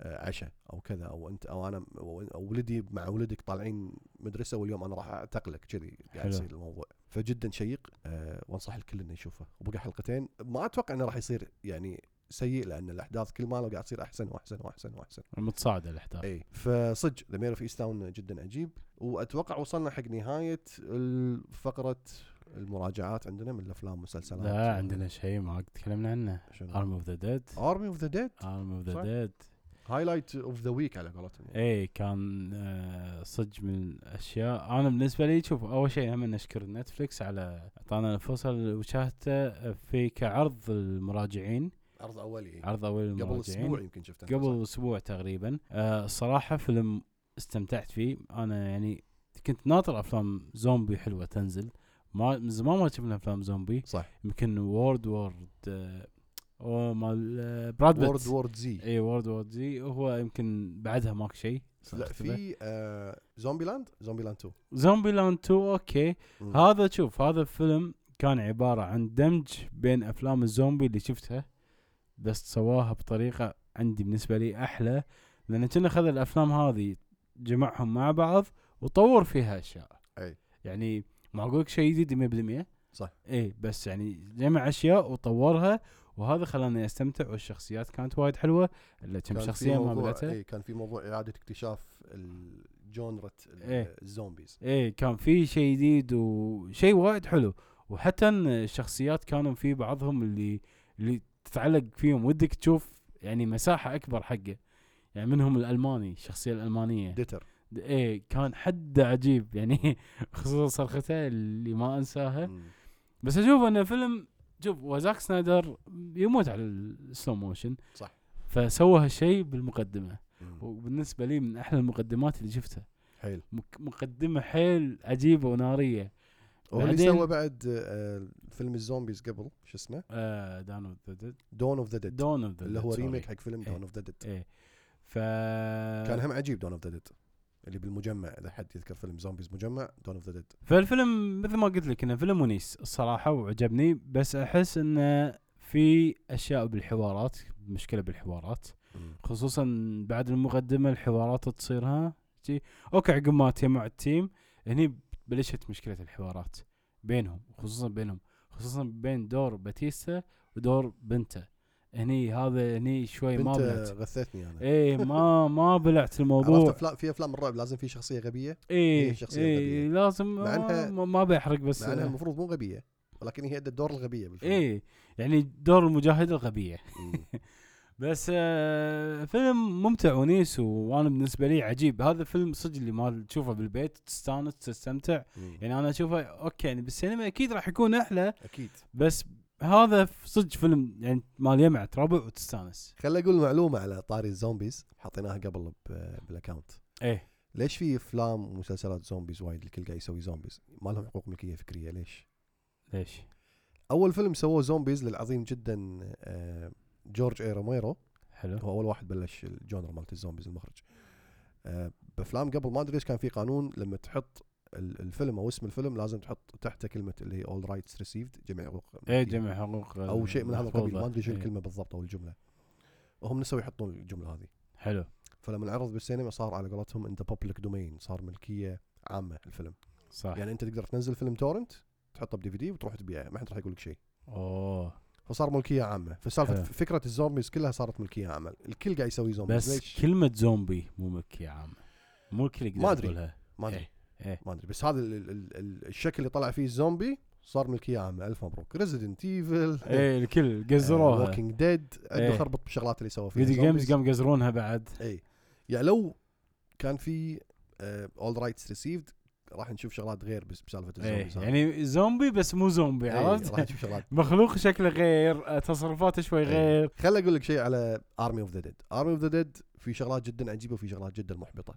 عشاء أو كذا أو أنت أو أنا أو ولدي مع ولدك طالعين مدرسة واليوم أنا راح أعتقلك كذي قاعد. يصير الموضوع. فجدا شيق أه وأنصح الكل إنه يشوفه. وبقى حلقتين ما أتوقع إنه راح يصير يعني سيء لأن الأحداث كل ما قاعد تصير أحسن وأحسن وأحسن وأحسن. متصاعده الأحداث. اي فصدق the Mare of Easttown جدا عجيب. وأتوقع وصلنا حق نهاية فقره المراجعات عندنا من الأفلام والمسلسلات لا عندنا شيء ما تكلمنا عنه. Army of the Dead Army of the Dead Army of the. Dead highlight of the week على قولتهم يعني. اي كان آه، صدق من الأشياء. أنا بالنسبة لي شوف أول شيء هم نشكر نتفلكس على أعطانا الفرصه اللي وشاهدته في كعرض المراجعين. عرض أولي. عرض اول قبل أسبوع يمكن شفته. قبل أسبوع تقريبا. آه الصراحه فيلم استمتعت فيه. أنا يعني كنت ناطر أفلام زومبي حلوة تنزل. ما من زمان ما شفنا أفلام زومبي. صح. يمكن World War آه، مال آه، براد بيت World War Z اي World War Z هو يمكن بعدها ماكو شيء. لا في آه Zombieland Zombieland 2 Zombieland 2 okay. مم. هذا شوف هذا الفيلم كان عبارة عن دمج بين أفلام الزومبي اللي شفتها بس سواها بطريقة عندي بالنسبة لي أحلى لأن كنا خذ الأفلام هذه جمعهم مع بعض وطور فيها أشياء. أي. يعني ما أقول لك شيء جديد 100% صح. اي بس يعني جمع أشياء وطورها وهذا خلاني أستمتع والشخصيات كانت وايد حلوة. الا كم شخصية ما بلعتها؟ اي كان في موضوع إعادة اكتشاف ال genre ال- إيه. ال zombies. إيه كان في شيء جديد وشيء وايد حلو. وحتى الشخصيات كانوا في بعضهم اللي اللي تتعلق فيهم. ودك تشوف يعني مساحة أكبر حقه. يعني منهم الألماني الشخصية الألمانية. ديتر. إيه كان حد عجيب. يعني (laughs) خصوصا صرخته اللي ما أنساها. بس أشوف انه فيلم شوف وزاك سنايدر يموت على ال slow motion. صح. فسوى هالشيء بالمقدمة. مم. وبالنسبة لي من أحلى المقدمات اللي شفتها. حيل. مقدمة حيل عجيبة ونارية. هو اللي سوى بعد آه فيلم ال zombies قبل شو اسمه؟ Dawn of the Dead Dawn of the Dead Dawn of the اللي هو remake حق فيلم. Dawn of the Dead إيه. ف كان هم عجيب Dawn of the Dead اللي بالمجمع إذا حد يذكر فيلم zombies مجمع Dawn of the Dead فالفيلم مثل ما قلت لك إنه فيلم ونيس الصراحة وعجبني بس أحس إنه في أشياء بالحوارات مشكلة بالحوارات خصوصا بعد المقدمة الحوارات تصير ها جي okay عقب ما تجمع ال team هني بلشت مشكلة الحوارات بينهم خصوصا بينهم خصوصا بين دور باتيستا ودور بنته. هني هذا هني شوي ما بلعت. غثتني أنا. إيه ما ما بلعت عرفت الموضوع. افلام في أفلام الرعب لازم في شخصية غبية؟ إيه هي شخصية إيه لازم مع ما, ما بيحرق بس. مع إنها المفروض مو غبية ولكن هي إدت دور الغبية بالفيلم. إيه يعني دور المجاهده الغبية. (laughs) بس آه فيلم ممتع ونيس وأنا بالنسبة لي عجيب. هذا فيلم صدق اللي ما تشوفه بالبيت تستانس تستمتع. يعني أنا أشوفه okay يعني بالسينما أكيد راح يكون أحلى. أكيد. بس هذا صدق فيلم يعني مال يمعة ربع وتستانس. خليني أقول معلومة على طاري ال zombies حطيناها قبل بال account إيه. ليش في أفلام ومسلسلات zombies وايد الكل قاعد يسوي zombies؟ ما لهم حقوق ملكية فكرية ليش؟ ليش؟ أول فيلم سووه zombies للعظيم جدا آه، جورج اي روميرو. حلو. هو أول واحد بلش ال genre مالت ال zombies المخرج. آه، بأفلام قبل ما أدري ليش كان في قانون لما تحط الفيلم أو اسم الفيلم لازم تحط تحته كلمة اللي هي all rights reserved جميع حقوق ملكية. جمع حقوق أو شيء من هذا القبيل. ما أدري شو إيه. الكلمة بالضبط أو الجملة. وهم نسوا يحطون الجملة هذه. حلو. فلما عرض بالسينما صار على قولتهم in the public domain صار ملكية عامة الفيلم. صح. يعني أنت تقدر تنزل فيلم torrent تحطه ب DVD وتروح تبيعه ما حد راح يقول لك شيء. أوه. فصار ملكية عامة. فسالفة. فكرة ال zombies كلها صارت ملكية عامة. الكل قاعد يسوي zombies. بس ليش؟ كلمة زومبي مو ملكية عامة. مو الكل يقدر ما. يقولها. ما أدري. إيه. إيه. ما أدري بس هذا ال- ال- ال- الشكل اللي طلع فيه الزومبي صار ملكيه عامه ألف مبروك Resident Evil إيه الكل قزروها و Walking Dead عنده إيه. خربط بالشغلات اللي سوى فيها video games. قام يقزرونها بعد اي يعني لو كان في all rights reserved راح نشوف شغلات غير بس بسالفة إيه ال zombies هذه. يعني زومبي بس مو زومبي إيه، عرفت؟ راح نشوف شغلات (laughs) مخلوق شكله غير آه، تصرفاته شوي إيه. غير خل أقول لك شيء على Army of the Dead Army of the Dead في شغلات جدا عجيبة وفي شغلات جدا محبطة.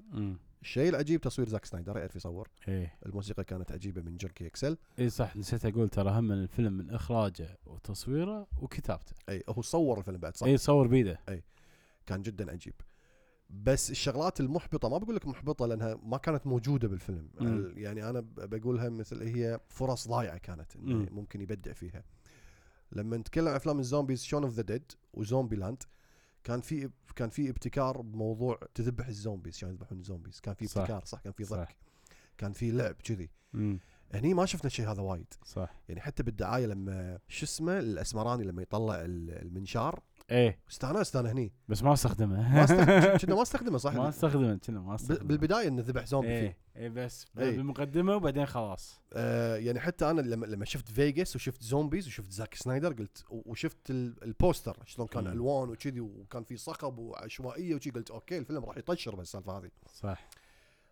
الشيء العجيب تصوير زاك سنايدر يعرف يصور. إيه. الموسيقى كانت عجيبة من Junkie XL. اي صح نسيت أقول ترى هم من الفيلم من إخراجه وتصويره وكتابته. أي هو صور الفيلم بعد صح؟ اي صور بيده. كان جدا عجيب. بس الشغلات المحبطة ما بقول لك محبطة لأنها ما كانت موجودة بالفيلم. يعني أنا بقولها مثل هي فرص ضايعة كانت إنه مم. ممكن يبدع فيها. لما نتكلم عن أفلام ال zombies Shaun of the Dead و Zombieland كان في كان في ابتكار بموضوع تذبح ال zombies شلون يذبحون ال zombies. كان في صح. ابتكار صح كان في صح. ضحك كان في لعب كذي. هني ما شفنا الشيء هذا وايد. صح. يعني حتى بالدعاية لما شو اسمه الأسمراني لما يطلع ال- المنشار إيه. استانست أنا هني. بس ما استخدمه. ما استخدم (laughs) كنا ما استخدمه صح؟ ما استخدمه كنا ما استخدمه. بالبداية إنه ذبح زومبي فيه. إيه إيه بس إيه. بالمقدمه وبعدين خلاص. آه يعني حتى أنا لما لما شفت فيجاس وشفت zombies وشفت زاك سنايدر قلت وشفت ال- ال poster شلون كان. ألوان وكذي وكان في صخب وعشوائية وكذي قلت okay الفيلم راح يطشر بالسالفه هذه. صح.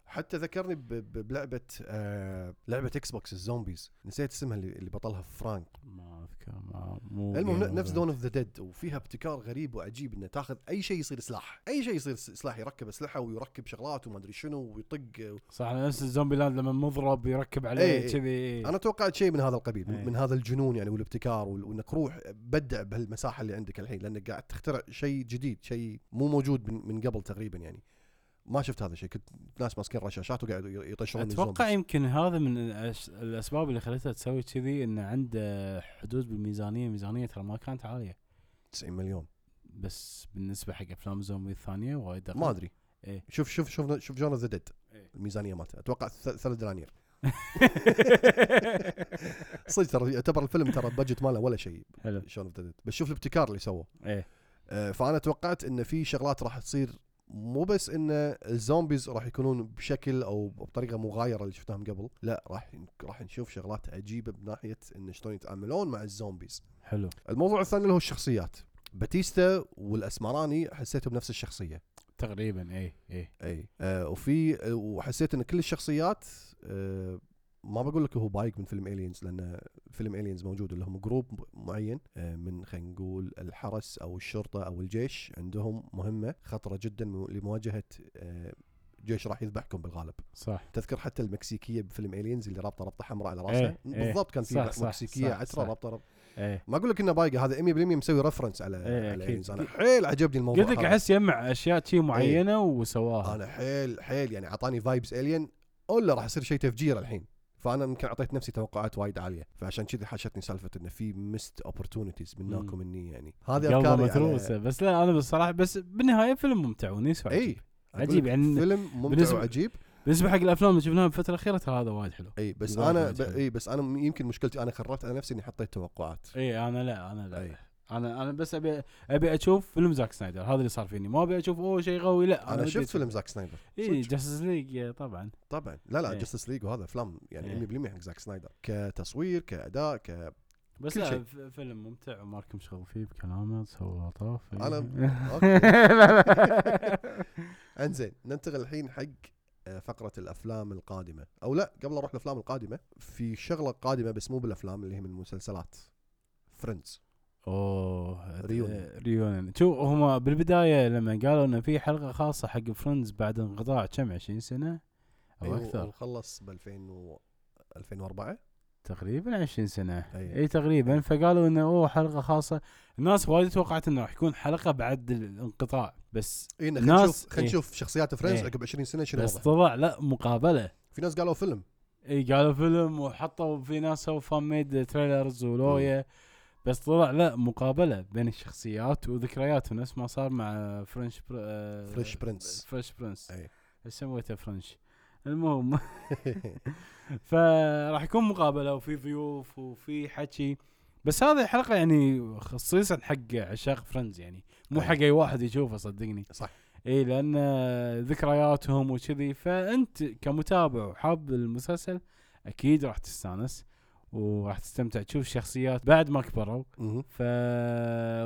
حتى ذكرني بلعبة آه لعبة Xbox ال zombies نسيت اسمها اللي, اللي بطلها فرانك ما أذكر ما مو المهم نفس. Dawn of the Dead وفيها ابتكار غريب وعجيب إنه تاخذ أي شيء يصير سلاح أي شيء يصير سلاح يركب أسلحة ويركب شغلات وما أدري شنو ويطق صح نفس ال Zombieland لما مضرب يركب إيه، عليه إيه. كذي إيه. أنا توقعت شيء من هذا القبيل إيه. من هذا الجنون يعني والابتكار وال- وإنك روح بدع بهالمساحة اللي عندك الحين لأنك قاعد تخترع شيء جديد شيء مو موجود من قبل تقريبا يعني ما شفت هذا الشيء. كنت ناس ماسكين رشاشات وقاعد يطشرون أتوقع. يمكن هذا من الأسباب اللي خلتها تسوي كذي إنه عنده حدود بالميزانية ميزانية ترى ما كانت عالية. 90 مليون. بس بالنسبة حق أفلام الزومبي الثانية وايد. ما أدري. إيه. شوف شوف شوف شوف Shaun the Dead. إيه. الميزانية مالته. أتوقع ثلاث دنانير. (laughs) صدق ترى يعتبر الفيلم ترى ال budget ماله ولا شيء. حلو. Dead. بس شوف الابتكار اللي سووه. إيه. آه، فأنا توقعت إن في شغلات راح تصير مو بس إن ال zombies راح يكونون بشكل أو بطريقة مغايرة اللي شفناهم قبل لا راح راح نشوف شغلات عجيبة بناحية إن شلون يتعاملون مع ال zombies. حلو. الموضوع الثاني اللي هو الشخصيات. باتيستا والأسمراني حسيتهم نفس الشخصية. تقريبا إيه إيه. اي آه وفي وحسيت إن كل الشخصيات آه ما بقول لك هو بايق من فيلم Aliens لأن فيلم Aliens موجود اللي هم group معين آه من خلينا نقول الحرس أو الشرطة أو الجيش عندهم مهمة خطرة جدا مو- لمواجهة آه جيش راح يذبحكم بالغالب صح تذكر حتى المكسيكية بفيلم Aliens اللي رابطة ربطه حمراء على إيه، راسها إيه. بالضبط كان في مكسيكية عتره. رابطة رب... إيه ما أقول لك إنه بايقه هذا 100% مسوي reference على إيه، على Aliens. أنا حيل عجبني الموضوع قلت لك. أحس يجمع أشياء شي معينة إيه. وسواها أنا حيل حيل يعني أعطاني vibes Alien ولا راح يصير شيء تفجير الحين فأنا يمكن أعطيت نفسي توقعات وايد عالية فعشان كذي حاشتني سالفة إنه في missed opportunities منك مم. ومني يعني. هذه أفكاري متروسه بس لا أنا بصراحه بس بالنهاية فيلم ممتع ونيس إي. عجيب يعني فيلم ممتع بالنسبة- وعجيب. بالنسبة حق الأفلام اللي شفناها بالفترة الأخيرة ترى هذا وايد حلو. إي بس أنا ب... إي بس أنا يمكن مشكلتي أنا خربت على نفسي إني حطيت توقعات. إي أنا لا أنا لا أي. أنا أنا بس ابي ابي أشوف فيلم زاك سنايدر هذا اللي صار فيني ما ابي أشوف اوه شيء قوي لا أنا ودي شفت. فيلم زاك سنايدر اي. Justice League طبعا طبعا لا لا إيه. Justice League وهذا افلام يعني إيه. 100% حق زاك سنايدر كتصوير كأداء ك بس لا شيء. فيلم ممتع وماركم شغل فيه بكلامه تسوي لطاف أنا- (laughs) okay. (laughs) إنزين ننتقل الحين حق آه، فقرة الأفلام القادمة أو لا قبل أروح الأفلام القادمة في شغلة قادمة بس مو بالأفلام اللي هي من المسلسلات Friends أوه reunion. reunion شوف هم بالبداية لما قالوا إنه في حلقة خاصة حق Friends بعد انقطاع كم 20 سنة أو أكثر. خلص ب 2000 و 2004 تقريبا 20 سنة. أي. إي تقريبا. فقالوا إنه أوه حلقة خاصة. الناس وايد توقعت إنه راح يكون حلقة بعد الانقطاع بس إي خلينا نشوف خلينا. نشوف شخصيات Friends. عقب 20 سنة شنو بس طلع لا مقابلة. في ناس قالوا فيلم. إي قالوا فيلم وحطوا في ناس سووا fan-made trailers ولويا بس طلع لا مقابلة بين الشخصيات وذكريات نفس ما صار مع French Pr... آه، Fresh Prince. Fresh Prince. إيش سويته French المهم. (laughs) فراح يكون مقابلة وفي ضيوف وفي حكي. بس هذه الحلقة يعني خصيصا حق عشاق فريندز يعني. مو. حق أي واحد يشوفه صدقني. صح. إي لأن ذكرياتهم وكذي. فأنت كمتابع وحاب المسلسل أكيد راح تستانس. وراح تستمتع تشوف الشخصيات بعد ما كبروا. ف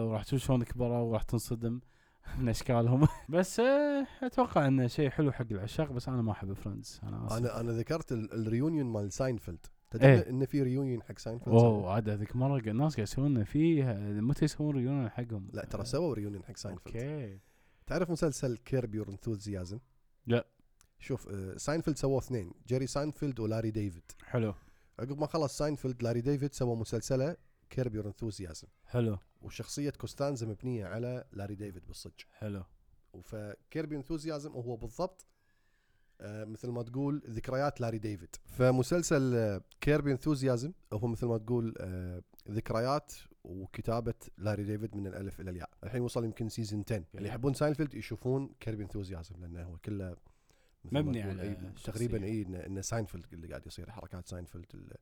وراح تشوف شلون كبروا وراح تنصدم من أشكالهم. (laughs) بس آه، أتوقع إنه شيء حلو حق العشاق بس أنا ما أحب Friends أنا آسف. أنا أنا ذكرت ال- ال reunion مال ساينفيلد تدري إيه. انه في reunion حق ساينفيلد اوه عاد هذيك مرة الناس قاعد يسوون فيه متى يسوون reunion حقهم؟ لا ترى سووا reunion حق ساينفيلد أوكي. تعرف مسلسل Curb Your Enthusiasm لا. شوف آه، ساينفيلد سووا اثنين جيري ساينفيلد ولاري ديفيد حلو. عقب ما خلص ساينفيلد لاري ديفيد سوى مسلسلة Curb Your Enthusiasm. حلو. وشخصية كوستانزا مبنية على لاري ديفيد بالصج حلو. ف Curb Your Enthusiasm هو بالضبط آه، مثل ما تقول ذكريات لاري ديفيد. فمسلسل آه، Curb Your Enthusiasm هو مثل ما تقول آه، ذكريات وكتابة لاري ديفيد من الألف إلى الياء. الحين وصل يمكن season 10 اللي يحبون ساينفيلد يشوفون Curb Your Enthusiasm لأنه هو كله مبني على. تقريبا إي إن ساينفيلد اللي قاعد يصير حركات ساينفيلد ال-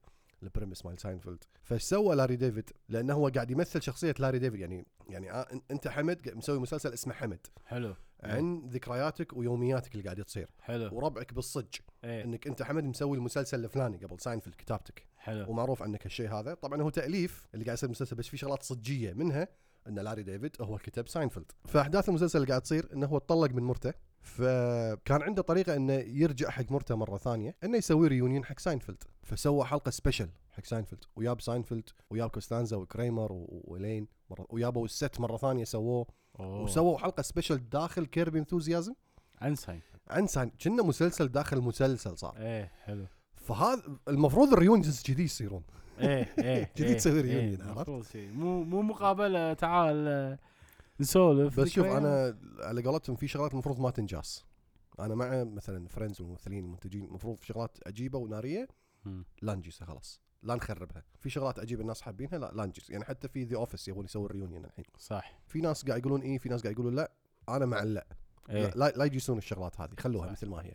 ال premise مال ساينفيلد. فايش سوى لاري ديفيد لأنه هو قاعد يمثل شخصية لاري ديفيد. يعني يعني آه، أنت حمد مسوي مسلسل اسمه حمد. حلو. عن ذكرياتك ويومياتك اللي قاعد تصير. حلو. وربعك بالصج إيه إنك أنت حمد مسوي المسلسل الفلاني قبل ساينفيلد كتابتك. حلو. ومعروف عنك هالشيء هذا. طبعا هو تأليف اللي قاعد يصير مسلسل بس في شغلات صجيه منها إن لاري ديفيد هو كتب ساينفيلد. فأحداث المسلسل اللي قاعد تصير إنه هو تطلق من مرته. فكان عنده طريقة إنه يرجع حق مرته مرة ثانية إنه يسوي reunion حق ساينفيلد. فسوى حلقة special حق ساينفيلد. وياب ساينفيلد وياب كوستانزا وكريمر و- وإلين مرة ويابوا الست مرة ثانية سووه. وسووا حلقة special داخل Curb Your Enthusiasm عن ساينفيلد عن ساين. كنا مسلسل داخل مسلسل صار. إيه حلو. فهذا المفروض ال reunions كذي يصيرون. إيه إيه (laughs) جديد إيه، تسوي إيه، reunion، عرفت؟ مو مو مقابلة تعال نسولف بس شوف ذكريات. أنا على قولتهم في شغلات المفروض ما تنجاس أنا مع مثلا Friends والممثلين المنتجين المفروض في شغلات عجيبه ونارية. لا نجيسها خلاص. لا نخربها. في شغلات عجيبه الناس حابينها لا لا نجيس يعني حتى في The Office يبون يسوي ال reunion الحين. صح. في ناس قاعد يقولون إيه في ناس قاعد يقولون لا. أنا مع لا. إيه. لا, لا, لا يجيسون الشغلات هذه خلوها صح. مثل ما هي.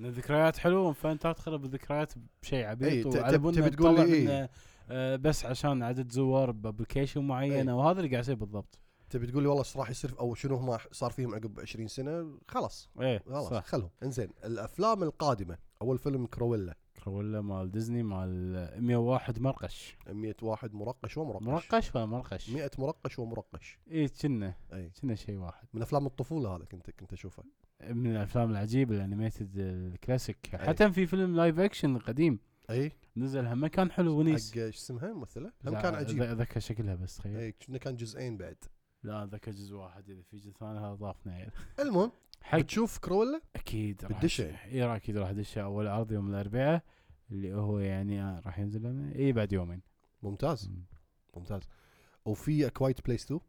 إن الذكريات حلوة فأنت تخرب الذكريات بشيء إيه، عبيط ت- وعلى تبي تقول لي إيه. آه، بس عشان عدد زوار ب application معينة إيه. وهذا اللي قاعد يصير بالضبط. تبي تقول لي والله إيش راح يصير أو شنو ما صار فيهم عقب 20 سنة؟ خلاص. إيه خلاص صح. خلهم. إنزين الأفلام القادمة أول فيلم كرويلا. كرويلا مال ديزني مال 101 مرقش. 100 واحد مرقش ومرقش. مرقش ولا مرقش؟ 100 مرقش ومرقش. إيه كنا. إي. كنا شيء واحد. من أفلام الطفولة هذا كنت كنت أشوفه. من الأفلام العجيبة ال animated ال classic. أي. حتى في فيلم live action قديم. إي. نزل هم كان حلو ونيس. حق إيش اسمها؟ الممثله هم كان عجيب. اتذكر شكلها بس تخيل. إي كان جزئين بعد. لا اتذكر جزء واحد إذا في جزء ثاني هذا ضافنا عيل. المهم حق بتشوف كرويلا أكيد راح بتدشه؟ إي راح أكيد راح ادشه أول عرض يوم الأربعاء اللي هو يعني آه راح ينزل لنا. إي بعد يومين. ممتاز. ممتاز. وفي Quiet Place 2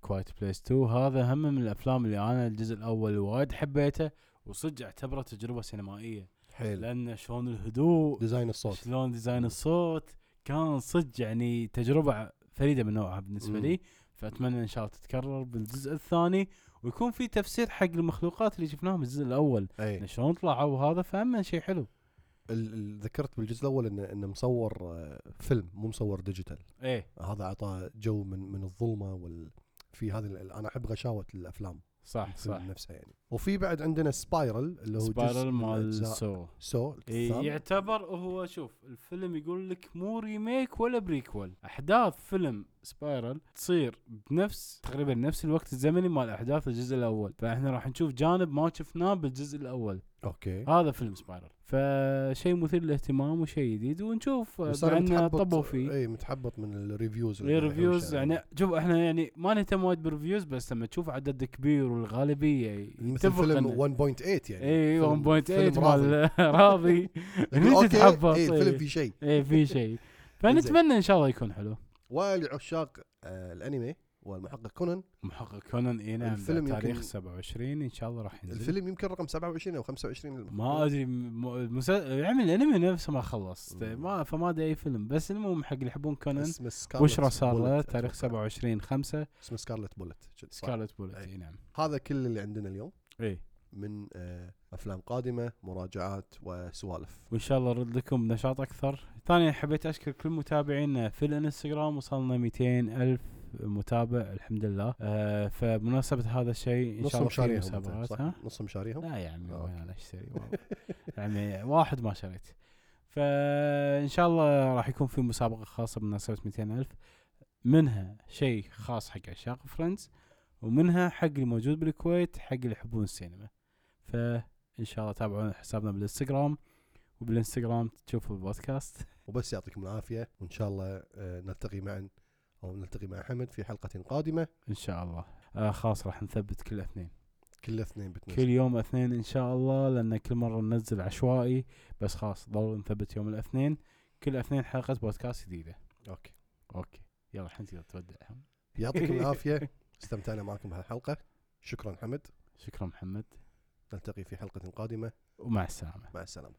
Quiet Place 2 هذا هم من الأفلام اللي أنا الجزء الأول وايد حبيته وصدق أعتبره تجربة سينمائية. حيل. لأن شلون الهدوء design الصوت. شلون design الصوت كان صدق يعني تجربة فريدة من نوعها بالنسبة. لي فأتمنى إن شاء الله تتكرر بالجزء الثاني ويكون في تفسير حق المخلوقات اللي شفناهم بالجزء الأول. إن شلون طلعوا هذا فهم شيء حلو. ذكرت بالجزء الأول انه إنه مصور آه، فيلم مو مصور digital. إيه. هذا اعطى جو من من الظلمة وال في هذه أنا أحب غشاوة الأفلام. صح صح. نفسها يعني. وفي بعد عندنا Spiral اللي هو جزء Spiral مال Saw Saw إيه. يعتبر هو شوف الفيلم يقول لك مو remake ولا prequel أحداث فيلم Spiral تصير بنفس تقريبا نفس الوقت الزمني مال أحداث الجزء الأول. فإحنا راح نشوف جانب ما شفناه بالجزء الأول. أوكي. هذا فيلم Spiral فشيء مثير للاهتمام وشيء جديد. ونشوف متحبط طبوا فيه. اي متحبط من ال reviews إيه reviews يعني شوف إحنا يعني ما نهتم وايد بال reviews بس لما تشوف عدد كبير والغالبية مثل فيلم إنه- 1.8 يعني. اي فيلم- 1.8 فيلم راضي. مال راضي (laughs) (laughs) تتحبط اي الفيلم إيه. في شيء. إيه في شيء. (laughs) فنتمنى إن شاء الله يكون حلو. ولعشاق آه الأنمي. والمحقق كونان. محقق كونان اي نعم الفيلم تاريخ يمكن- 27 إن شاء الله راح ينزل. الفيلم يمكن رقم 27 أو 25 ما أدري م- المسل... عمل الأنمي نفسه ما خلص. مم. ما فما أدري أي فيلم. بس المهم حق اللي يحبون كونان بشرى صار له تاريخ أتوقع. 27 5 اسمه Scarlet Bullet Scarlet Bullet. أي. نعم. هذا كل اللي عندنا اليوم. إي. من آه أفلام قادمة مراجعات وسوالف. وإن شاء الله نرد لكم بنشاط أكثر. ثانيا حبيت أشكر كل متابعينا في الانستغرام وصلنا 200 ألف متابع الحمد لله. آه فبمناسبه هذا الشيء إن شاء الله في مسابقات؟ ها؟ نصهم شاريهم لا يا عمي آه. أنا اشتري والله. (laughs) يعني واحد ما شريت. فان شاء الله راح يكون في مسابقة خاصة بمناسبة 200 ألف. منها شيء خاص حق عشاق Friends ومنها حق اللي موجود بالكويت حق اللي يحبون السينما فان شاء الله تابعونا حسابنا بالإنستغرام وبالإنستغرام تشوفوا البودكاست. وبس يعطيكم العافية وإن شاء الله آه نلتقي معا. أو نلتقي مع حمد في حلقة قادمة. إن شاء الله. آه خلاص راح نثبت كل اثنين. كل اثنين بتنزل. كل يوم اثنين إن شاء الله لأن كل مرة ننزل عشوائي. بس خلاص ضروري نثبت يوم الاثنين. كل اثنين حلقة بودكاست جديدة. أوكي. أوكي. يلا الحين تقدر تودع يعطيكم (laughs) العافية. استمتعنا معكم بهالحلقة. شكرا حمد. شكرا محمد. نلتقي في حلقة قادمة. ومع السلامة. مع السلامة.